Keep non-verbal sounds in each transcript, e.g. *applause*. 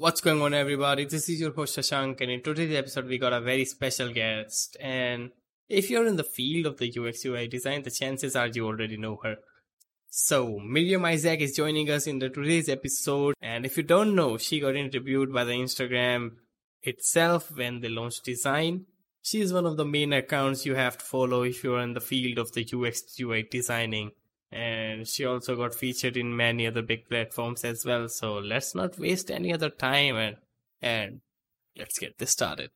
What's going on, everybody? This is your host Shashank, and in today's episode, we got a very special guest. And if you're in the field of the UX UI design, the chances are you already know her. So, Miriam Isaac is joining us in the today's episode, and if you don't know, she got interviewed by the Instagram itself when they launched design. She is one of the main accounts you have to follow if you're in the field of the UX UI designing and she also got featured in many other big platforms as well. So let's not waste any other time and and let's get this started.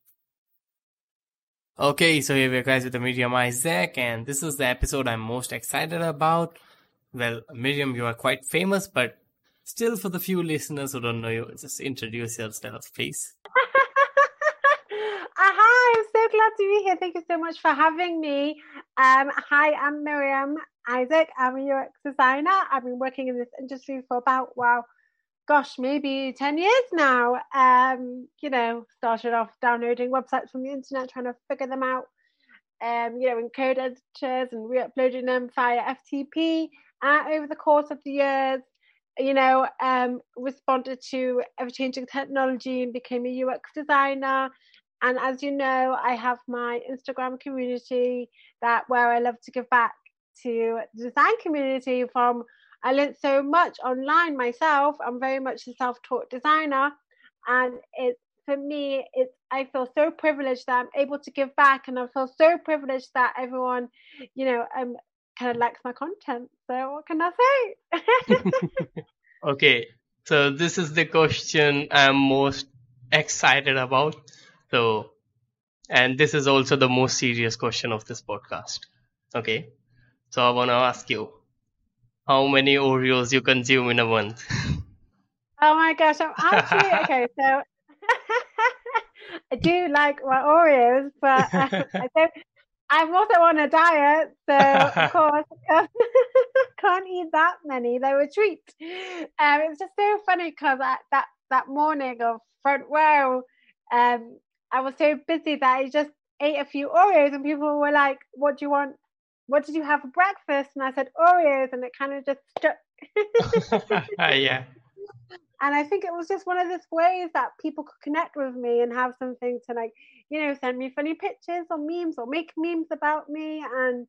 Okay, so here we are guys with the Miriam Isaac, and this is the episode I'm most excited about. Well, Miriam, you are quite famous, but still, for the few listeners who don't know you, just introduce yourself, please. *laughs* hi, I'm so glad to be here. Thank you so much for having me. Um, hi, I'm Miriam. Isaac. I'm a UX designer. I've been working in this industry for about, wow, gosh, maybe 10 years now. Um, you know, started off downloading websites from the internet, trying to figure them out, um, you know, in code editors and re uploading them via FTP. Uh, over the course of the years, you know, um, responded to ever changing technology and became a UX designer. And as you know, I have my Instagram community that where I love to give back to the design community from I learned so much online myself. I'm very much a self-taught designer and it's for me it's I feel so privileged that I'm able to give back and I feel so privileged that everyone, you know, um kind of likes my content. So what can I say? *laughs* okay. So this is the question I'm most excited about. So and this is also the most serious question of this podcast. Okay. So I want to ask you, how many Oreos you consume in a month? Oh my gosh, I'm actually *laughs* okay. So *laughs* I do like my Oreos, but uh, I don't. I'm also on a diet, so of *laughs* course can't, can't eat that many. They were treats. Um, it's just so funny because that that morning of front row, um, I was so busy that I just ate a few Oreos, and people were like, "What do you want what did you have for breakfast? And I said, Oreos. And it kind of just stuck. *laughs* yeah. *laughs* And I think it was just one of those ways that people could connect with me and have something to like, you know, send me funny pictures or memes or make memes about me. And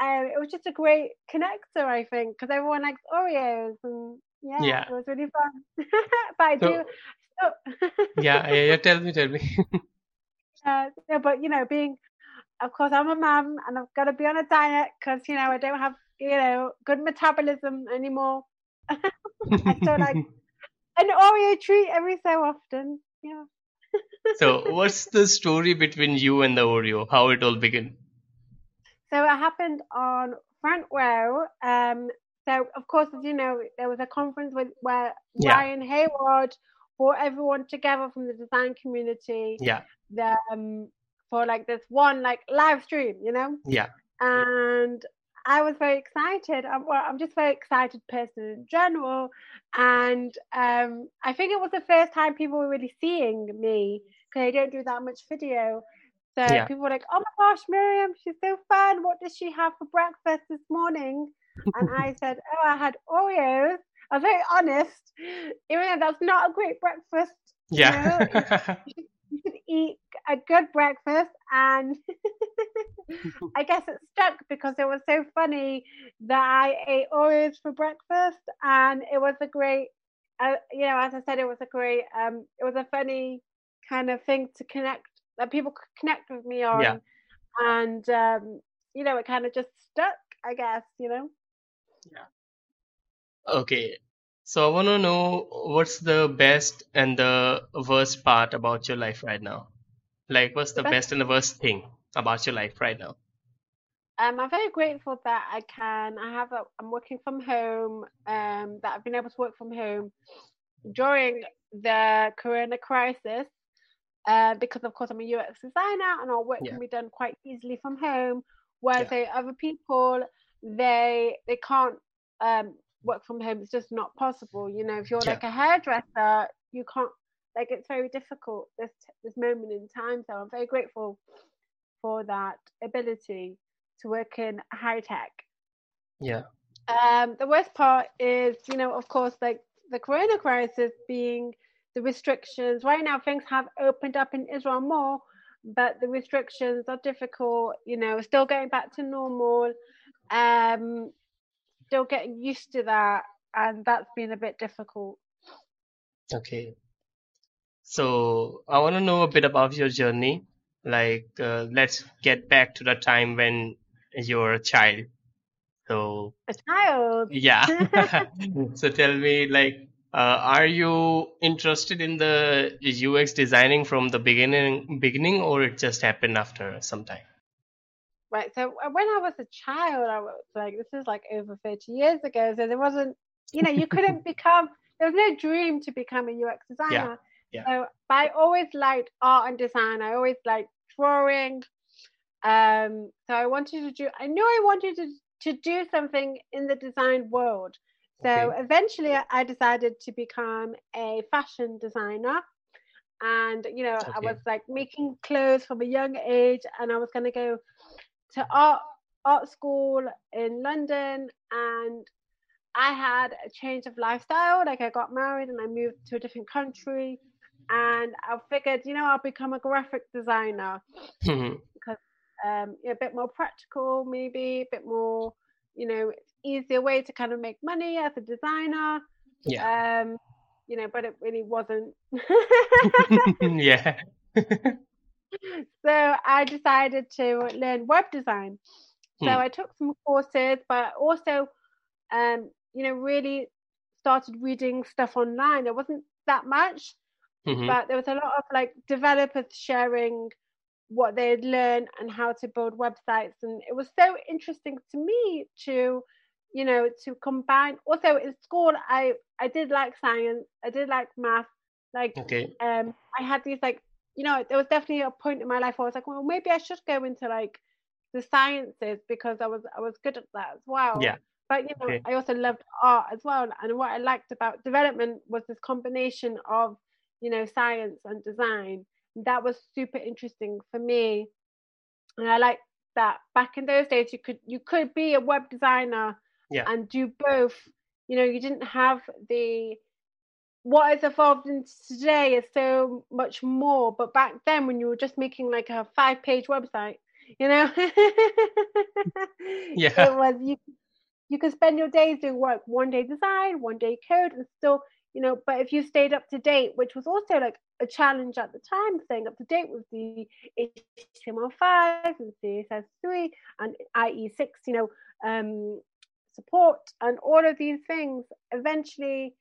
um, it was just a great connector, I think, because everyone likes Oreos. And yeah, yeah, it was really fun. *laughs* but I so, do. So yeah, yeah, yeah, tell me, tell me. uh, yeah, but you know, being of course, I'm a mum and I've got to be on a diet because, you know, I don't have, you know, good metabolism anymore. *laughs* I still like *laughs* an Oreo treat every so often. Yeah. *laughs* so, what's the story between you and the Oreo? How it all began? So, it happened on Front Row. Um, so, of course, as you know, there was a conference with where yeah. Ryan Hayward brought everyone together from the design community. Yeah. The um, for like this one like live stream, you know? Yeah. And I was very excited. I'm, well, I'm just very excited person in general, and um, I think it was the first time people were really seeing me because I don't do that much video. So yeah. people were like, "Oh my gosh, Miriam, she's so fun. What does she have for breakfast this morning?" and I *laughs* said, "Oh, I had Oreos." I was very honest, even though that's not a great breakfast. Yeah. You know, *laughs* eat a good breakfast and *laughs* I guess it stuck because it was so funny that I ate Oreos for breakfast and it was a great uh, you know as I said it was a great um it was a funny kind of thing to connect that people could connect with me on. Yeah. and um you know it kind of just stuck I guess you know? Yeah. Okay so I want to know what's the best and the worst part about your life right now. Like, what's the best and the worst thing about your life right now? Um, I'm very grateful that I can. I have. A, I'm working from home. Um, that I've been able to work from home during the Corona crisis. Uh, because of course I'm a UX designer and our work yeah. can be done quite easily from home. Whereas yeah. other people, they they can't um, work from home it's just not possible you know if you're yeah. like a hairdresser you can't like it's very difficult this this moment in time so i'm very grateful for that ability to work in high tech yeah um the worst part is you know of course like the corona crisis being the restrictions. Right now, things have opened up in Israel more, but the restrictions are difficult. You know, still going back to normal, um, still getting used to that, and that's been a bit difficult. Okay. So I want to know a bit about your journey. Like, uh, let's get back to the time when you're a child. So a child. Yeah. *laughs* *laughs* so tell me, like, uh, are you interested in the UX designing from the beginning, beginning, or it just happened after some time? Right. So uh, when I was a child, I was like, this is like over 30 years ago. So there wasn't, you know, you couldn't *laughs* become, there was no dream to become a UX designer. Yeah. yeah. So, but I always liked art and design. I always liked drawing. Um, so I wanted to do, I knew I wanted to, to do something in the design world. So okay. eventually I decided to become a fashion designer. And, you know, okay. I was like making clothes from a young age and I was going to go to art art school in London and I had a change of lifestyle. Like I got married and I moved to a different country and I figured, you know, I'll become a graphic designer mm-hmm. because um, a bit more practical, maybe a bit more, you know, easier way to kind of make money as a designer. Yeah. Um, you know, but it really wasn't. *laughs* yeah. *laughs* so I decided to learn web design. So hmm. I took some courses, but also, um, you know, really started reading stuff online. There wasn't that much, mm-hmm. but there was a lot of like developers sharing what they had learned and how to build websites. And it was so interesting to me to, you know, to combine. Also in school, I I did like science. I did like math. Like, okay. um, I had these like, you know, there was definitely a point in my life where I was like, well, maybe I should go into like the sciences because I was I was good at that as well. Yeah. But you know, okay. I also loved art as well. And what I liked about development was this combination of, you know, science and design that was super interesting for me and i like that back in those days you could you could be a web designer yeah. and do both you know you didn't have the what has evolved into today is so much more. But back then when you were just making like a five page website you know? *laughs* Yeah. It was you you could spend your days doing work one day design one day code and still you know but if you stayed up to date which was also like a challenge at the time staying up to date with the html5 and css3 and ie6 you know um, support and all of these things eventually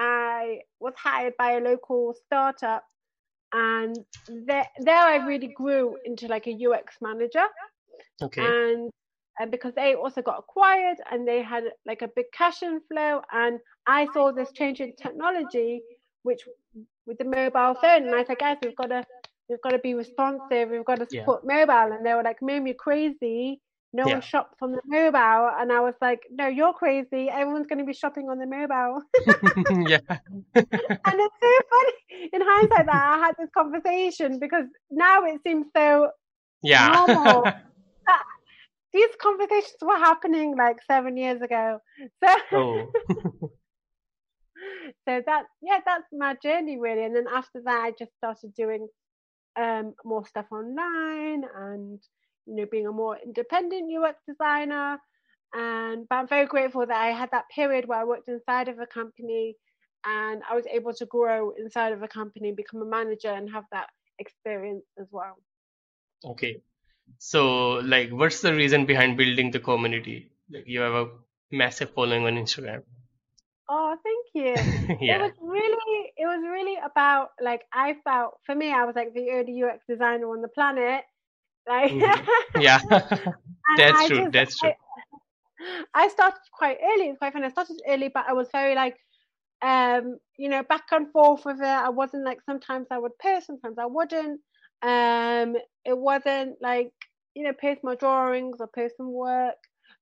i was hired by a local startup and there, there i really grew into like a ux manager. Okay. And and because they also got acquired and they had like a big cash inflow and i saw this change in technology which with the mobile phone and i said guys we've got to we've got to be responsive. We've got to support yeah. mobile. And they were like mom you're crazy no yeah. one shops on the mobile and i was like no you're crazy everyone's going to be shopping on the mobile *laughs* yeah *laughs* and it's so funny in hindsight that i had this conversation because now it seems so yeah normal *laughs* these conversations were happening like seven years ago. So, oh. so that yeah, that's my journey really. And then after that, I just started doing um, more stuff online and you know being a more independent UX designer. And but I'm very grateful that I had that period where I worked inside of a company and I was able to grow inside of a company, become a manager, and have that experience as well. Okay, so, like, what's the reason behind building the community? Like, you have a massive following on Instagram. Oh, thank you. *laughs* yeah. It was really, it was really about like I felt for me, I was like the only UX designer on the planet. Like, mm-hmm. yeah, *laughs* *laughs* that's true. Just, that's true. I, I started quite early. It's quite funny. I started early, but I was very like, um, you know, back and forth with it. I wasn't like sometimes I would post, sometimes I wouldn't. Um, it wasn't like you know post my drawings or post some work,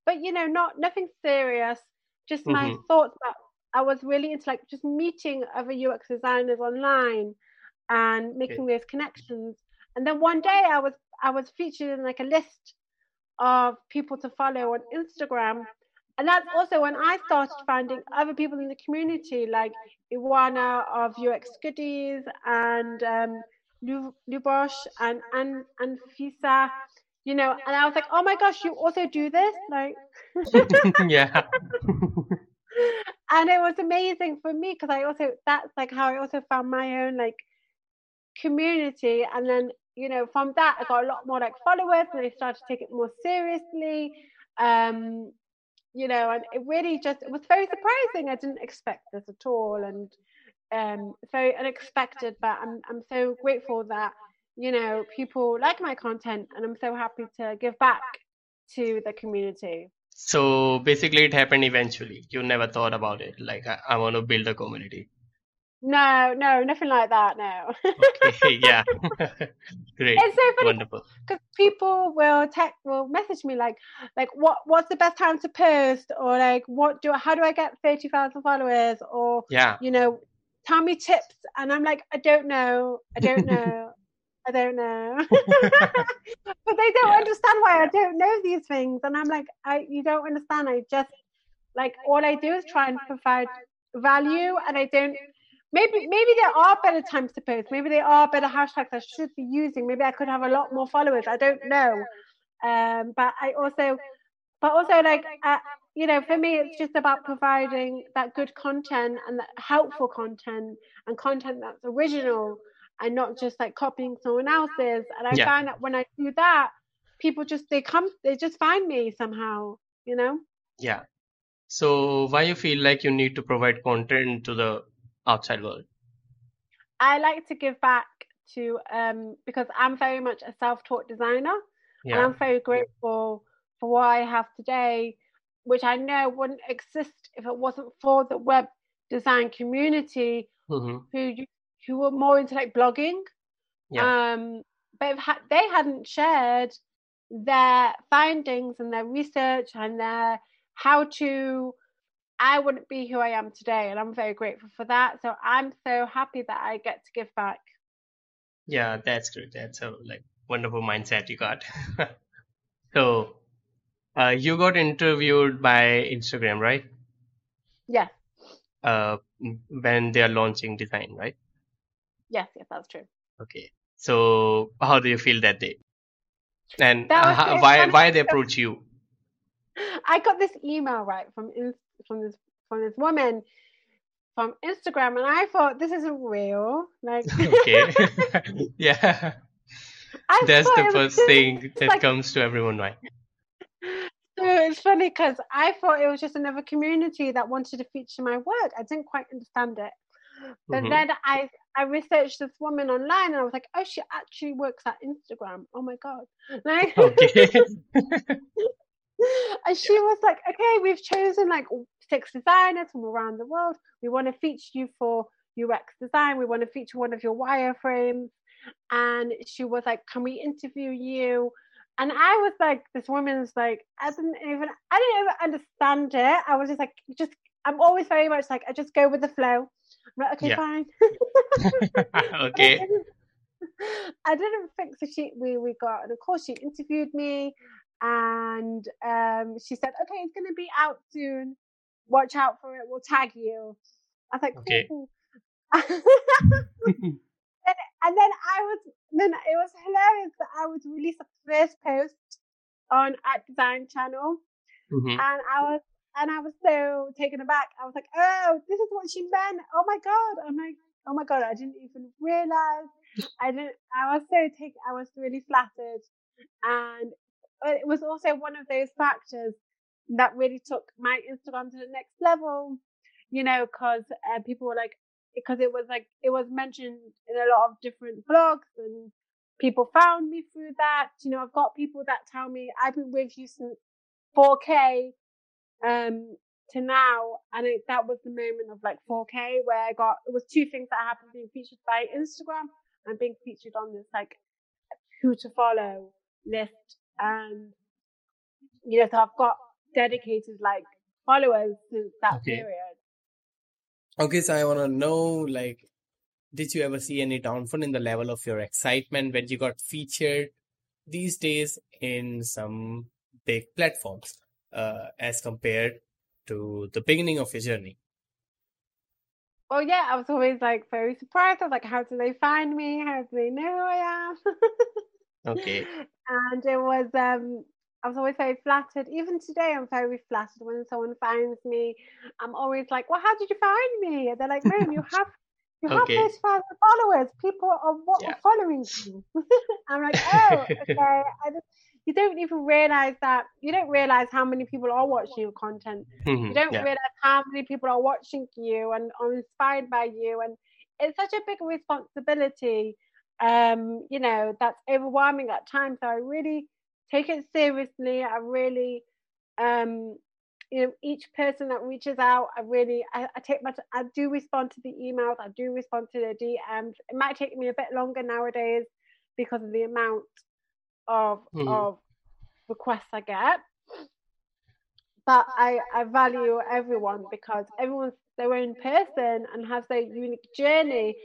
but you know not nothing serious. Just mm-hmm. my thoughts about. I was really into like just meeting other UX designers online and making okay. those connections. And then one day I was I was featured in like a list of people to follow on Instagram and that's also when I started finding other people in the community, like Ioana of UX Goodies and um, Lubos and and and Fisa, you know. And I was like, oh my gosh, you also do this, like. *laughs* yeah. *laughs* and it was amazing for me because I also that's like how I also found my own like community, and then you know from that I got a lot more like followers, and I started to take it more seriously. Um, you know, and it really just it was very surprising. I didn't expect this at all, and um, very unexpected. But I'm I'm so grateful that you know people like my content, and I'm so happy to give back to the community. So basically, it happened eventually. You never thought about it, like I, I want to build a community. No, no, nothing like that. No. *laughs* okay, *laughs* yeah, *laughs* great. It's so funny wonderful. Because people will text, will message me like, like what, what's the best time to post, or like, what do, how do I get thirty thousand followers, or yeah, you know, tell me tips, and I'm like, I don't know, I don't know, I don't know. but they don't yeah. understand why I don't know these things, and I'm like, I, you don't understand. I just like all I do is try and provide value, and I don't maybe maybe there are better times to post. Maybe there are better hashtags I should be using. Maybe I could have a lot more followers. I don't know. Um, but I also, but also like, uh, you know, for me, it's just about providing that good content and that helpful content and content that's original and not just like copying someone else's. And I yeah. find that when I do that, people just they come, they just find me somehow. You know. Yeah. So why you feel like you need to provide content to the outside world? I like to give back to um, because I'm very much a self-taught designer, yeah. and I'm very grateful for what I have today, which I know wouldn't exist if it wasn't for the web design community mm-hmm. who who were more into like blogging. Yeah. Um, but if ha- they hadn't shared their findings and their research and their how to I wouldn't be who I am today. And I'm very grateful for that. So I'm so happy that I get to give back. Yeah, that's great. That's a like wonderful mindset you got. *laughs* so uh, you got interviewed by Instagram, right? Yeah. Uh, when they are launching design, right? Yes, yes, that's true. Okay. So how do you feel that day? And uh, why why they approach you? *laughs* I got this email right from from this from this woman from Instagram, and I thought this isn't real. Like, *laughs* okay, *laughs* yeah, I that's the first thing that like, comes to everyone, right? So it's funny because I thought it was just another community that wanted to feature my work. I didn't quite understand it. But mm-hmm. then I I researched this woman online and I was like, oh, she actually works at Instagram. Oh my god! *laughs* Like, okay. And she was like, okay, we've chosen like six designers from around the world. We want to feature you for UX design. We want to feature one of your wireframes. And she was like, can we interview you? And I was like, this woman's like, I didn't even, I didn't even understand it. I was just like, just, I'm always very much like, I just go with the flow. I'm like, okay, yeah. fine. *laughs* *laughs* okay. I didn't think so. She we we got and of course she interviewed me and um, she said, "Okay, it's going to be out soon. Watch out for it. We'll tag you." I was like, okay. Cool. *laughs* and, and then I was then it was hilarious that I was released the first post on at Design Channel, mm-hmm. and I was and I was so taken aback. I was like, "Oh, this is what she meant. Oh my god!" I'm like, "Oh my god!" I didn't even realize. I didn't. I was so taken. I was really flattered, and it was also one of those factors that really took my Instagram to the next level, you know, because uh, people were like, because it was like, it was mentioned in a lot of different blogs and people found me through that. You know, I've got people that tell me I've been with you since 4K um, to now. And it, that was the moment of like 4K where I got, it was two things that happened being featured by Instagram and being featured on this like who to follow list and you know, so I've got dedicated like followers since that okay. period. Okay, so I want to know, like, did you ever see any downfall in the level of your excitement when you got featured these days in some big platforms, uh, as compared to the beginning of your journey? Well, yeah, I was always like very surprised. I was like, how do they find me? How do they know who I am? *laughs* okay. And it was, um, I was always very flattered. Even today, I'm very flattered when someone finds me. I'm always like, well, how did you find me? And they're like, Miriam, you *laughs* have you have okay. 30,000 followers. People are what yeah. following you. *laughs* I'm like, *laughs* oh, okay. I just, you don't even realize that you don't realize how many people are watching your content. Mm-hmm. You don't yeah. realize how many people are watching you and are inspired by you. And it's such a big responsibility, um, you know, that's overwhelming at times. So I really take it seriously. I really, um, you know, each person that reaches out, I really, I, I take my, I do respond to the emails. I do respond to the DMs. It might take me a bit longer nowadays because of the amount of mm. of requests I get. But I, I value everyone because everyone's their own person and has their unique journey.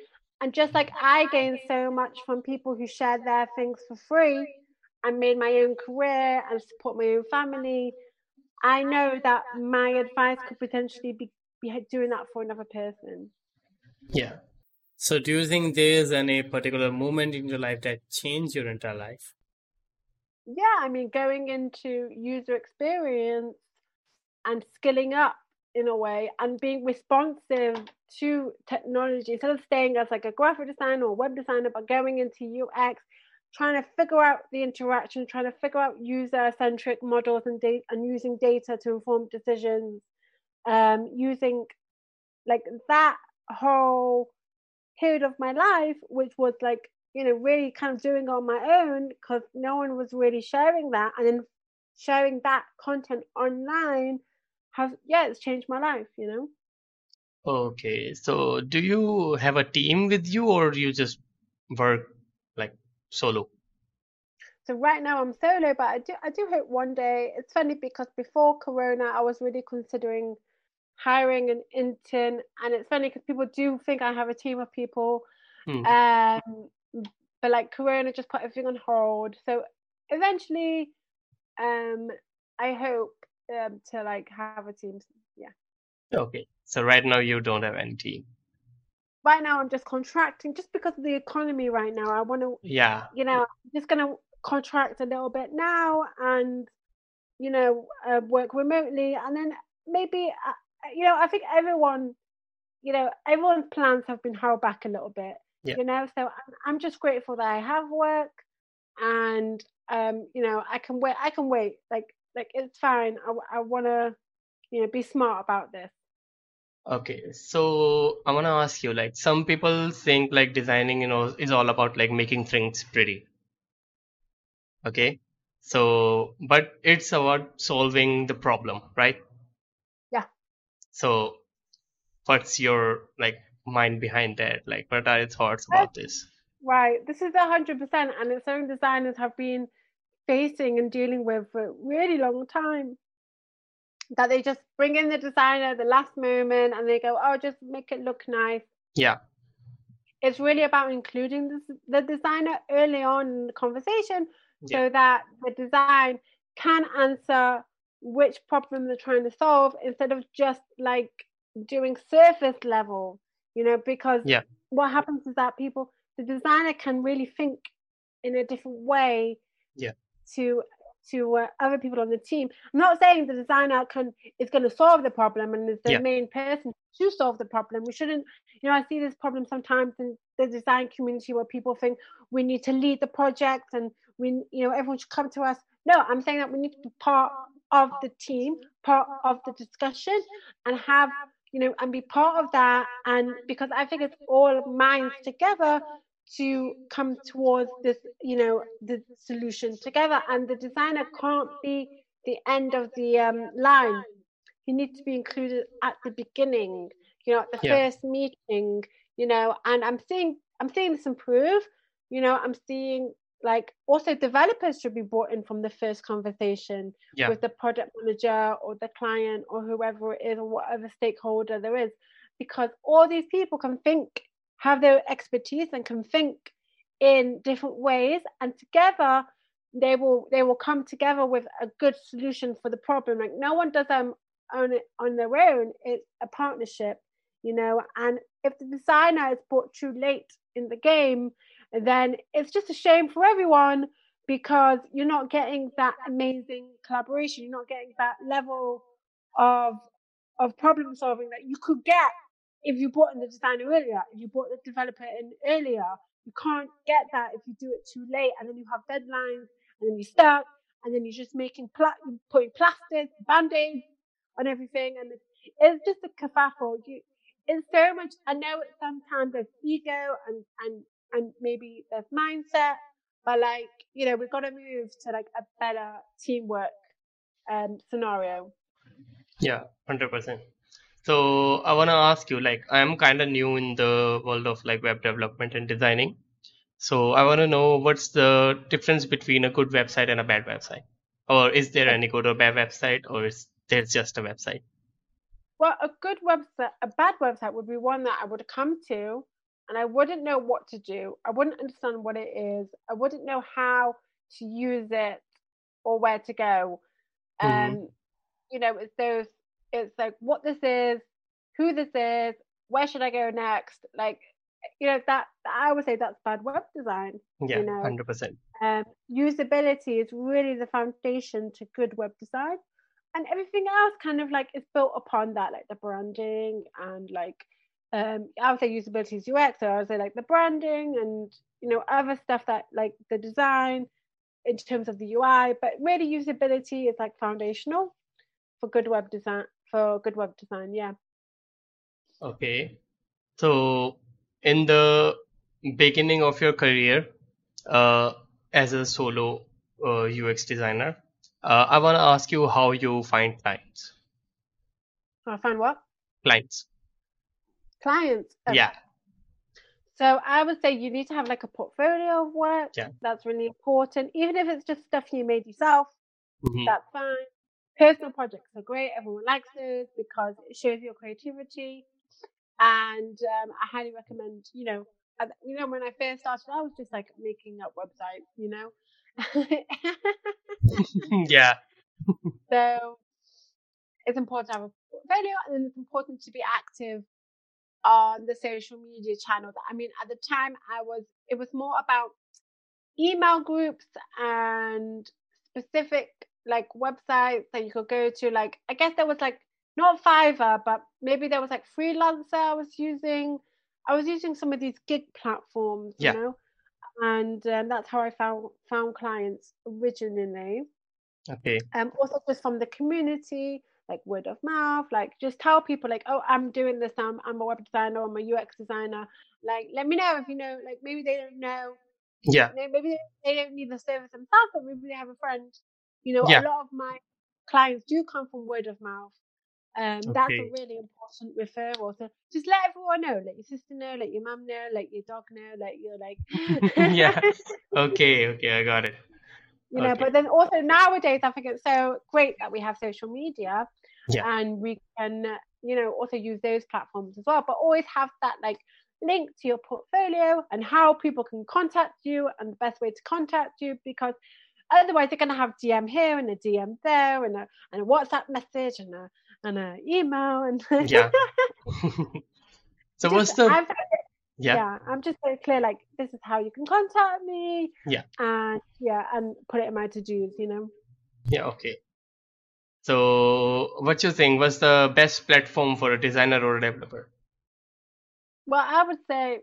And just like I gained so much from people who shared their things for free and made my own career and support my own family, I know that my advice could potentially be, be doing that for another person. Yeah. So, do you think there is any particular moment in your life that changed your entire life? yeah, I mean, going into user experience and skilling up in a way and being responsive to technology instead of staying as like a graphic designer or web designer, but going into UX, trying to figure out the interaction, trying to figure out user centric models and data and using data to inform decisions, um, using like that whole period of my life, which was like you know, really kind of doing on my own because no one was really sharing that. And then sharing that content online has, yeah, it's changed my life, you know. Okay. So do you have a team with you or you just work like solo? So right now I'm solo, but I do I do hope one day. It's funny because before Corona, I was really considering hiring an intern, and it's funny because people do think I have a team of people. Hmm. Um, but like Corona just put everything on hold. So eventually, um, I hope um to like have a team. Yeah. Okay. So right now you don't have any team. Right now I'm just contracting just because of the economy right now. I want to. Yeah. You know, I'm just gonna contract a little bit now and you know uh, work remotely and then maybe uh, you know I think everyone you know everyone's plans have been held back a little bit yeah. you know so I'm, I'm just grateful that i have work and um you know i can wait i can wait like like it's fine i, I want to you know be smart about this okay so i want to ask you like some people think like designing you know is all about like making things pretty okay so but it's about solving the problem right yeah so what's your like mind behind that? Like, what are your thoughts about this? Right. This is a hundred percent, and it's something designers have been facing and dealing with for a really long time. That they just bring in the designer at the last moment, and they go, "Oh, just make it look nice." Yeah. It's really about including the, the designer early on in the conversation, yeah. so that the design can answer which problem they're trying to solve instead of just like doing surface level you know because yeah. what happens is that people the designer can really think in a different way yeah to to uh, other people on the team i'm not saying the designer can is going to solve the problem and is the yeah. main person to solve the problem we shouldn't you know i see this problem sometimes in the design community where people think we need to lead the project and we you know everyone should come to us no i'm saying that we need to be part of the team part of the discussion and have you know, and be part of that. And because I think it's all minds together to come towards this, you know, the solution together. And the designer can't be the end of the um, line. He needs to be included at the beginning, you know, at the yeah. first meeting, you know, and I'm seeing I'm seeing this improve. You know, I'm seeing like also developers should be brought in from the first conversation yeah. with the product manager or the client or whoever it is or whatever stakeholder there is because all these people can think have their expertise and can think in different ways and together they will they will come together with a good solution for the problem like no one does them on on their own. It's a partnership, you know. And if the designer is brought too late in the game, then it's just a shame for everyone because you're not getting that amazing collaboration. You're not getting that level of of problem solving that you could get if you brought in the designer earlier, if you brought the developer in earlier. You can't get that if you do it too late, and then you have deadlines, and then you're stuck, and then you're just making pla- putting plasters, band-aids on everything, and it's, it's just a kerfuffle. You, it's so much. I know sometimes there's ego and and and maybe there's mindset, but like you know we've got to move to like a better teamwork um, scenario. Yeah, hundred percent. So I want to ask you, like, I'm kind of new in the world of like web development and designing. So I want to know what's the difference between a good website and a bad website, or is there any good or bad website, or is there's just a website? Well, a good website, a bad website would be one that I would come to and I wouldn't know what to do. I wouldn't understand what it is. I wouldn't know how to use it or where to go. Mm-hmm. Um, you know, it's those it's like what this is, who this is, where should I go next? Like, you know, that I would say that's bad web design. Yeah, you know? hundred percent. Um, usability is really the foundation to good web design, and everything else kind of like is built upon that, like the branding and like um, I would say usability is UX. So I would say like the branding and you know other stuff that like the design in terms of the UI, but really usability is like foundational for good web design for good web design. Yeah. Okay. So in the beginning of your career uh, as a solo uh, UX designer, uh, I want to ask you how you find clients. I find what? Clients. Clients. Okay. Yeah. So I would say you need to have like a portfolio of work. Yeah. That's really important. Even if it's just stuff you made yourself, mm-hmm. that's fine. Personal projects are great. Everyone likes those because it shows your creativity. And um, I highly recommend, you know, you know, when I first started, I was just like making up websites, you know. *laughs* yeah. *laughs* so it's important to have a portfolio, and it's important to be active on the social media channels. I mean, at the time, I was it was more about email groups and specific like websites that you could go to. Like, I guess there was like not Fiverr, but maybe there was like freelancer I was using. I was using some of these gig platforms, yeah. you know, and um, that's how I found found clients originally. Okay. Um, also just from the community, like word of mouth, like just tell people like, oh, I'm doing this. I'm I'm a web designer. I'm a UX designer. Like, let me know if you know. Like, maybe they don't know. Yeah. Maybe they don't need the service themselves, but maybe they have a friend you know, yeah. a lot of my clients do come from word of mouth. Um, okay. That's a really important referral. So just let everyone know, let your sister know, let your mum know, let your dog know, let your like. *laughs* yeah. *laughs* Okay. Okay. I got it. You know, but then also nowadays, I think it's so great that we have social media, yeah. and we can, you know, also use those platforms as well. But always have that like link to your portfolio and how people can contact you and the best way to contact you because Otherwise, they're going to have DM here and a DM there and a, and a WhatsApp message and a and an email and *laughs* yeah. *laughs* so just, what's the I've, yeah. yeah i'm just very clear like this is how you can contact me yeah. and yeah and put it in my to-dos you know? Yeah okay. So what you think was the best platform for a designer or a developer? Well i would say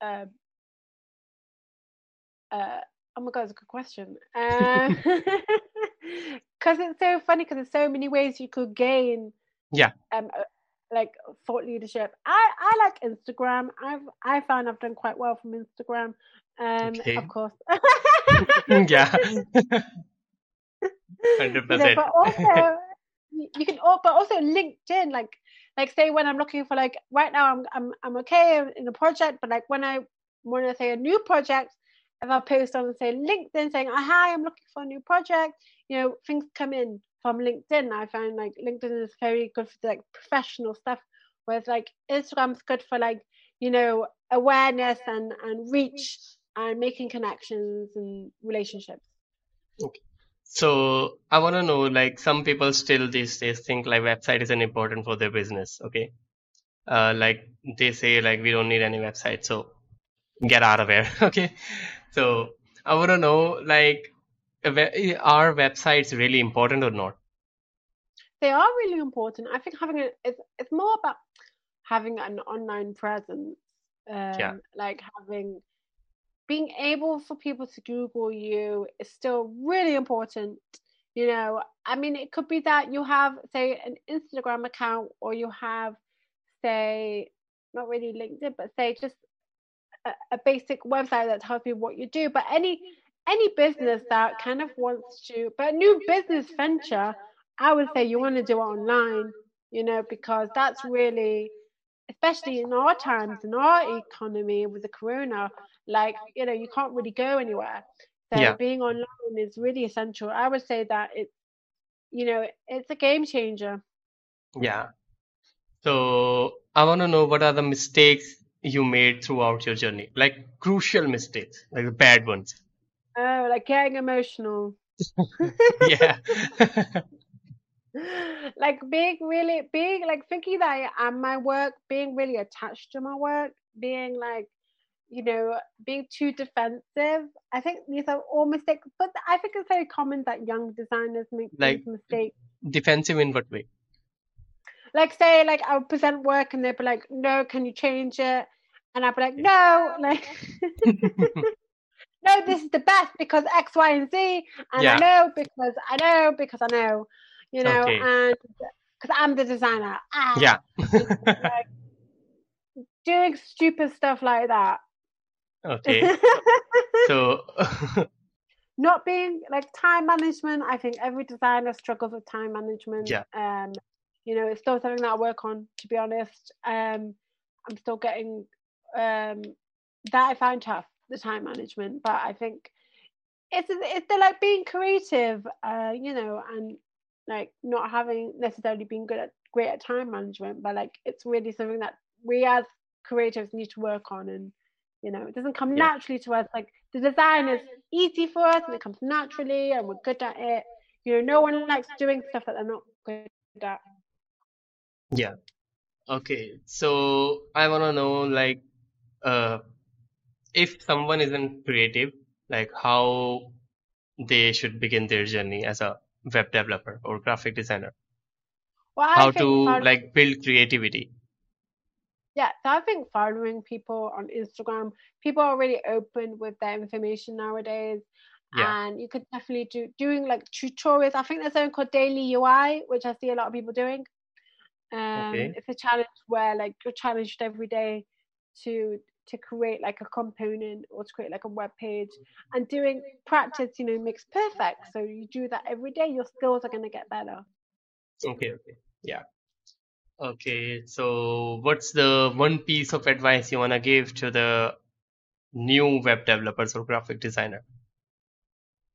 uh, uh, Oh my god, it's a good question. *laughs* *laughs* Because um, it's so funny because there's so many ways you could gain. Yeah. Um, uh, like thought leadership. I I like Instagram. I've I found I've done quite well from Instagram. Um, okay. of course. *laughs* yeah. Hundred percent. But also, you can. Oh, but also LinkedIn. Like, like say when I'm looking for like right now, I'm I'm I'm okay in a project, but like when I want to say a new project, if I post on say LinkedIn saying, oh, "Hi, I'm looking for a new project," you know, things come in from LinkedIn. I find like LinkedIn is very good for like professional stuff, whereas like Instagram's good for like you know awareness and and reach and making connections and relationships. Okay. So I want to know, like, some people still these days think like website isn't important for their business. Okay, uh, like they say like we don't need any website, so get out of here. *laughs* okay, so I want to know like, are websites really important or not? They are really important. I think having a it's it's more about having an online presence, um, yeah. like having being able for people to Google you is still really important. You know, I mean, it could be that you have, say, an Instagram account or you have, say, not really LinkedIn, but say just a, a basic website that tells you what you do. But any any business that kind of wants to, but a new business venture, I would say you want to do it online. You know, because that's really especially in our times in our economy with the corona like you know you can't really go anywhere so yeah. being online is really essential i would say that it's you know it's a game changer yeah so i want to know what are the mistakes you made throughout your journey like crucial mistakes like the bad ones oh like getting emotional *laughs* yeah *laughs* like being really being like thinking that I am my work, being really attached to my work, being like, you know, being too defensive. I think these are all mistakes, but I think it's very common that young designers make like, these mistakes. Defensive in what way? Like say, like I'll present work and they'd be like, "No, can you change it?" And I'd be like, "No, like." *laughs* no, this is the best because X, Y, and Z, and yeah. I know because I know because I know you know, okay. and because I'm the designer. Ah, yeah. *laughs* like, doing stupid stuff like that. Okay. *laughs* so. not being like time management. I think every designer struggles with time management. Yeah. Um, you know, it's still something that I work on. To be honest, um, I'm still getting um that I find tough the time management, but I think it's it's the like being creative, uh, you know, and like not having necessarily been good at great at time management, but like it's really something that we as creatives need to work on and you know it doesn't come yeah. naturally to us like the design is easy for us and it comes naturally and we're good at it you know no one likes doing stuff that they're not good at yeah okay so i want to know like uh if someone isn't creative like how they should begin their journey as a web developer or graphic designer? Well, How to like build creativity? Yeah, so I think following people on Instagram, people are really open with their information nowadays. Yeah. And you could definitely do doing like tutorials. I think there's something called daily UI, which I see a lot of people doing. Um, okay. It's a challenge where like you're challenged every day to to create like a component or to create like a web page. And doing practice you know makes perfect. So you do that every day your skills are going to get better. Okay okay. Yeah. Okay so what's the one piece of advice you want to give to the new web developers or graphic designer?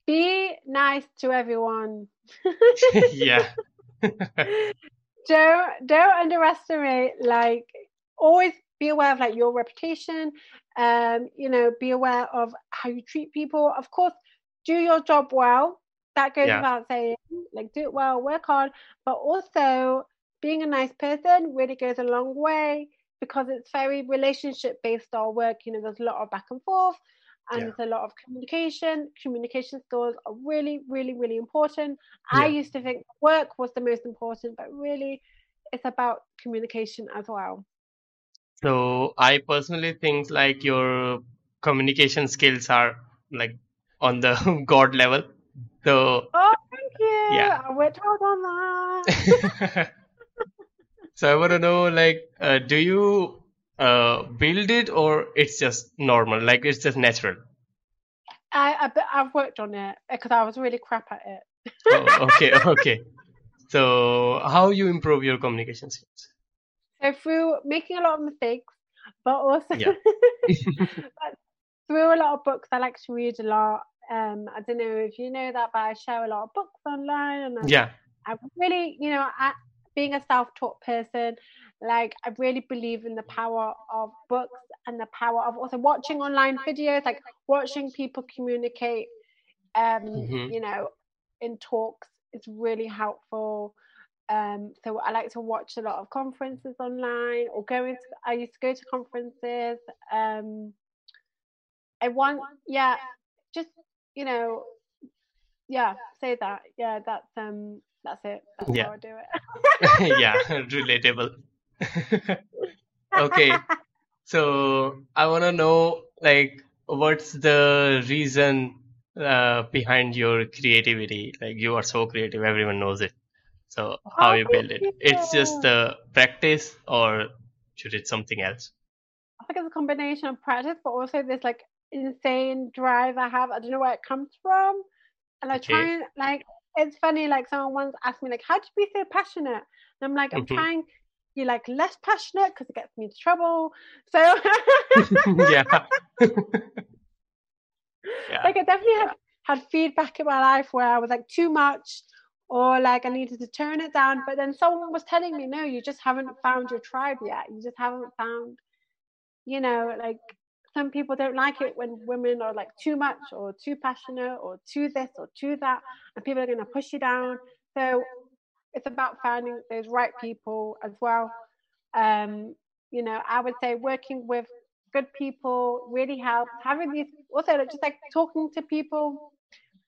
Be nice to everyone. *laughs* *laughs* Yeah *laughs* don't don't underestimate like always be aware of like your reputation um you know be aware of how you treat people. Of course do your job well. That goes yeah. without saying like do it well work hard. But also being a nice person really goes a long way because it's very relationship based our work you know there's a lot of back and forth and yeah. there's a lot of communication communication skills are really really really important yeah. i used to think work was the most important but really it's about communication as well so I personally think like your communication skills are like on the *laughs* god level. So oh, thank you. Yeah, I worked hard on that. *laughs* so I want to know, like, uh, do you uh, build it or it's just normal, like it's just natural? I, I have worked on it because I was really crap at it. oh, okay, *laughs* okay. So how you improve your communication skills? So through making a lot of mistakes, but also yeah. *laughs* but through a lot of books, I like to read a lot. Um, I don't know if you know that, but I share a lot of books online, and I, yeah, I really, you know, I, being a self-taught person, like I really believe in the power of books and the power of also watching online videos, like watching people communicate. Um, mm-hmm. you know, in talks is really helpful. Um, so I like to watch a lot of conferences online or going into. I used to go to conferences. Um, I want, yeah, just you know, yeah, say that. Yeah, that's um, that's it. That's yeah. how I do it. *laughs* yeah, *laughs* relatable. *laughs* okay, so I want to know like what's the reason uh, behind your creativity? Like you are so creative, everyone knows it. So how oh, you build it? You. It's just the practice, or should it something else? I think it's a combination of practice, but also this like insane drive I have. I don't know where it comes from, and I okay. try and like. It's funny, like someone once asked me, like, "How do you be so passionate?" And I'm like, I'm mm-hmm. trying be like less passionate because it gets me into trouble. So *laughs* yeah. *laughs* yeah. Like I definitely had had feedback in my life where I was like too much or like I needed to turn it down. But then someone was telling me, no, you just haven't found your tribe yet. You just haven't found, you know, like some people don't like it when women are like too much or too passionate or too this or too that, and people are going to push you down. So it's about finding those right people as well. Um, you know, I would say working with good people really helps. Having these also just like talking to people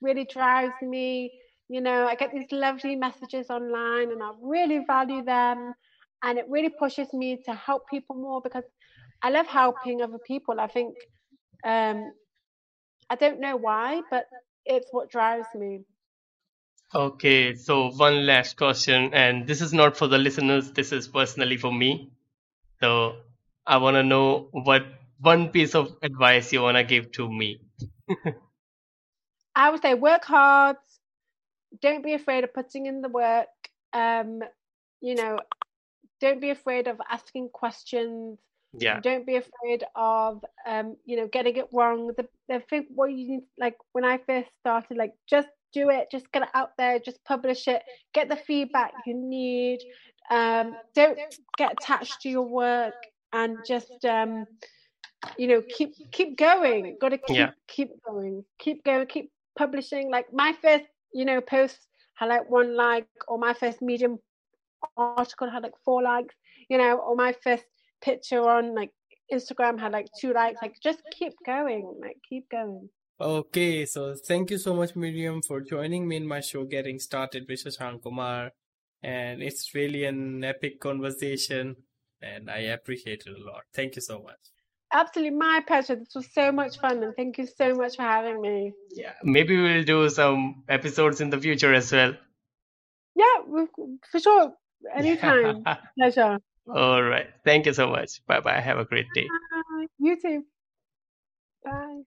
really drives me. You know, I get these lovely messages online and I really value them. And it really pushes me to help people more because I love helping other people. I think um, I don't know why, but it's what drives me. Okay, so one last question, and this is not for the listeners, this is personally for me. So I want to know what one piece of advice you want to give to me. *laughs* I would say work hard, don't be afraid of putting in the work. Um, you know, don't be afraid of asking questions. Yeah. Don't be afraid of um, you know, getting it wrong. The the thing what you need like when I first started, like just do it, just get it out there, just publish it, get the feedback you need. Um, don't get attached to your work and just um, you know keep keep going. Got to keep yeah. keep going, keep going, keep publishing. Like my first you know post had like one like, or my first Medium article had like four likes, you know, or my first picture on like Instagram had like two likes. Like just keep going, like keep going. Okay, so thank you so much, Miriam, for joining me in my show, Getting Started with Shashank Kumar. And it's really an epic conversation, and I appreciate it a lot. Thank you so much. Absolutely, my pleasure. This was so much fun, and thank you so much for having me. Yeah, maybe we'll do some episodes in the future as well. Yeah, for sure. *laughs* Anytime. pleasure. All right. Thank you so much. Bye bye. Have a great day. You too. Bye.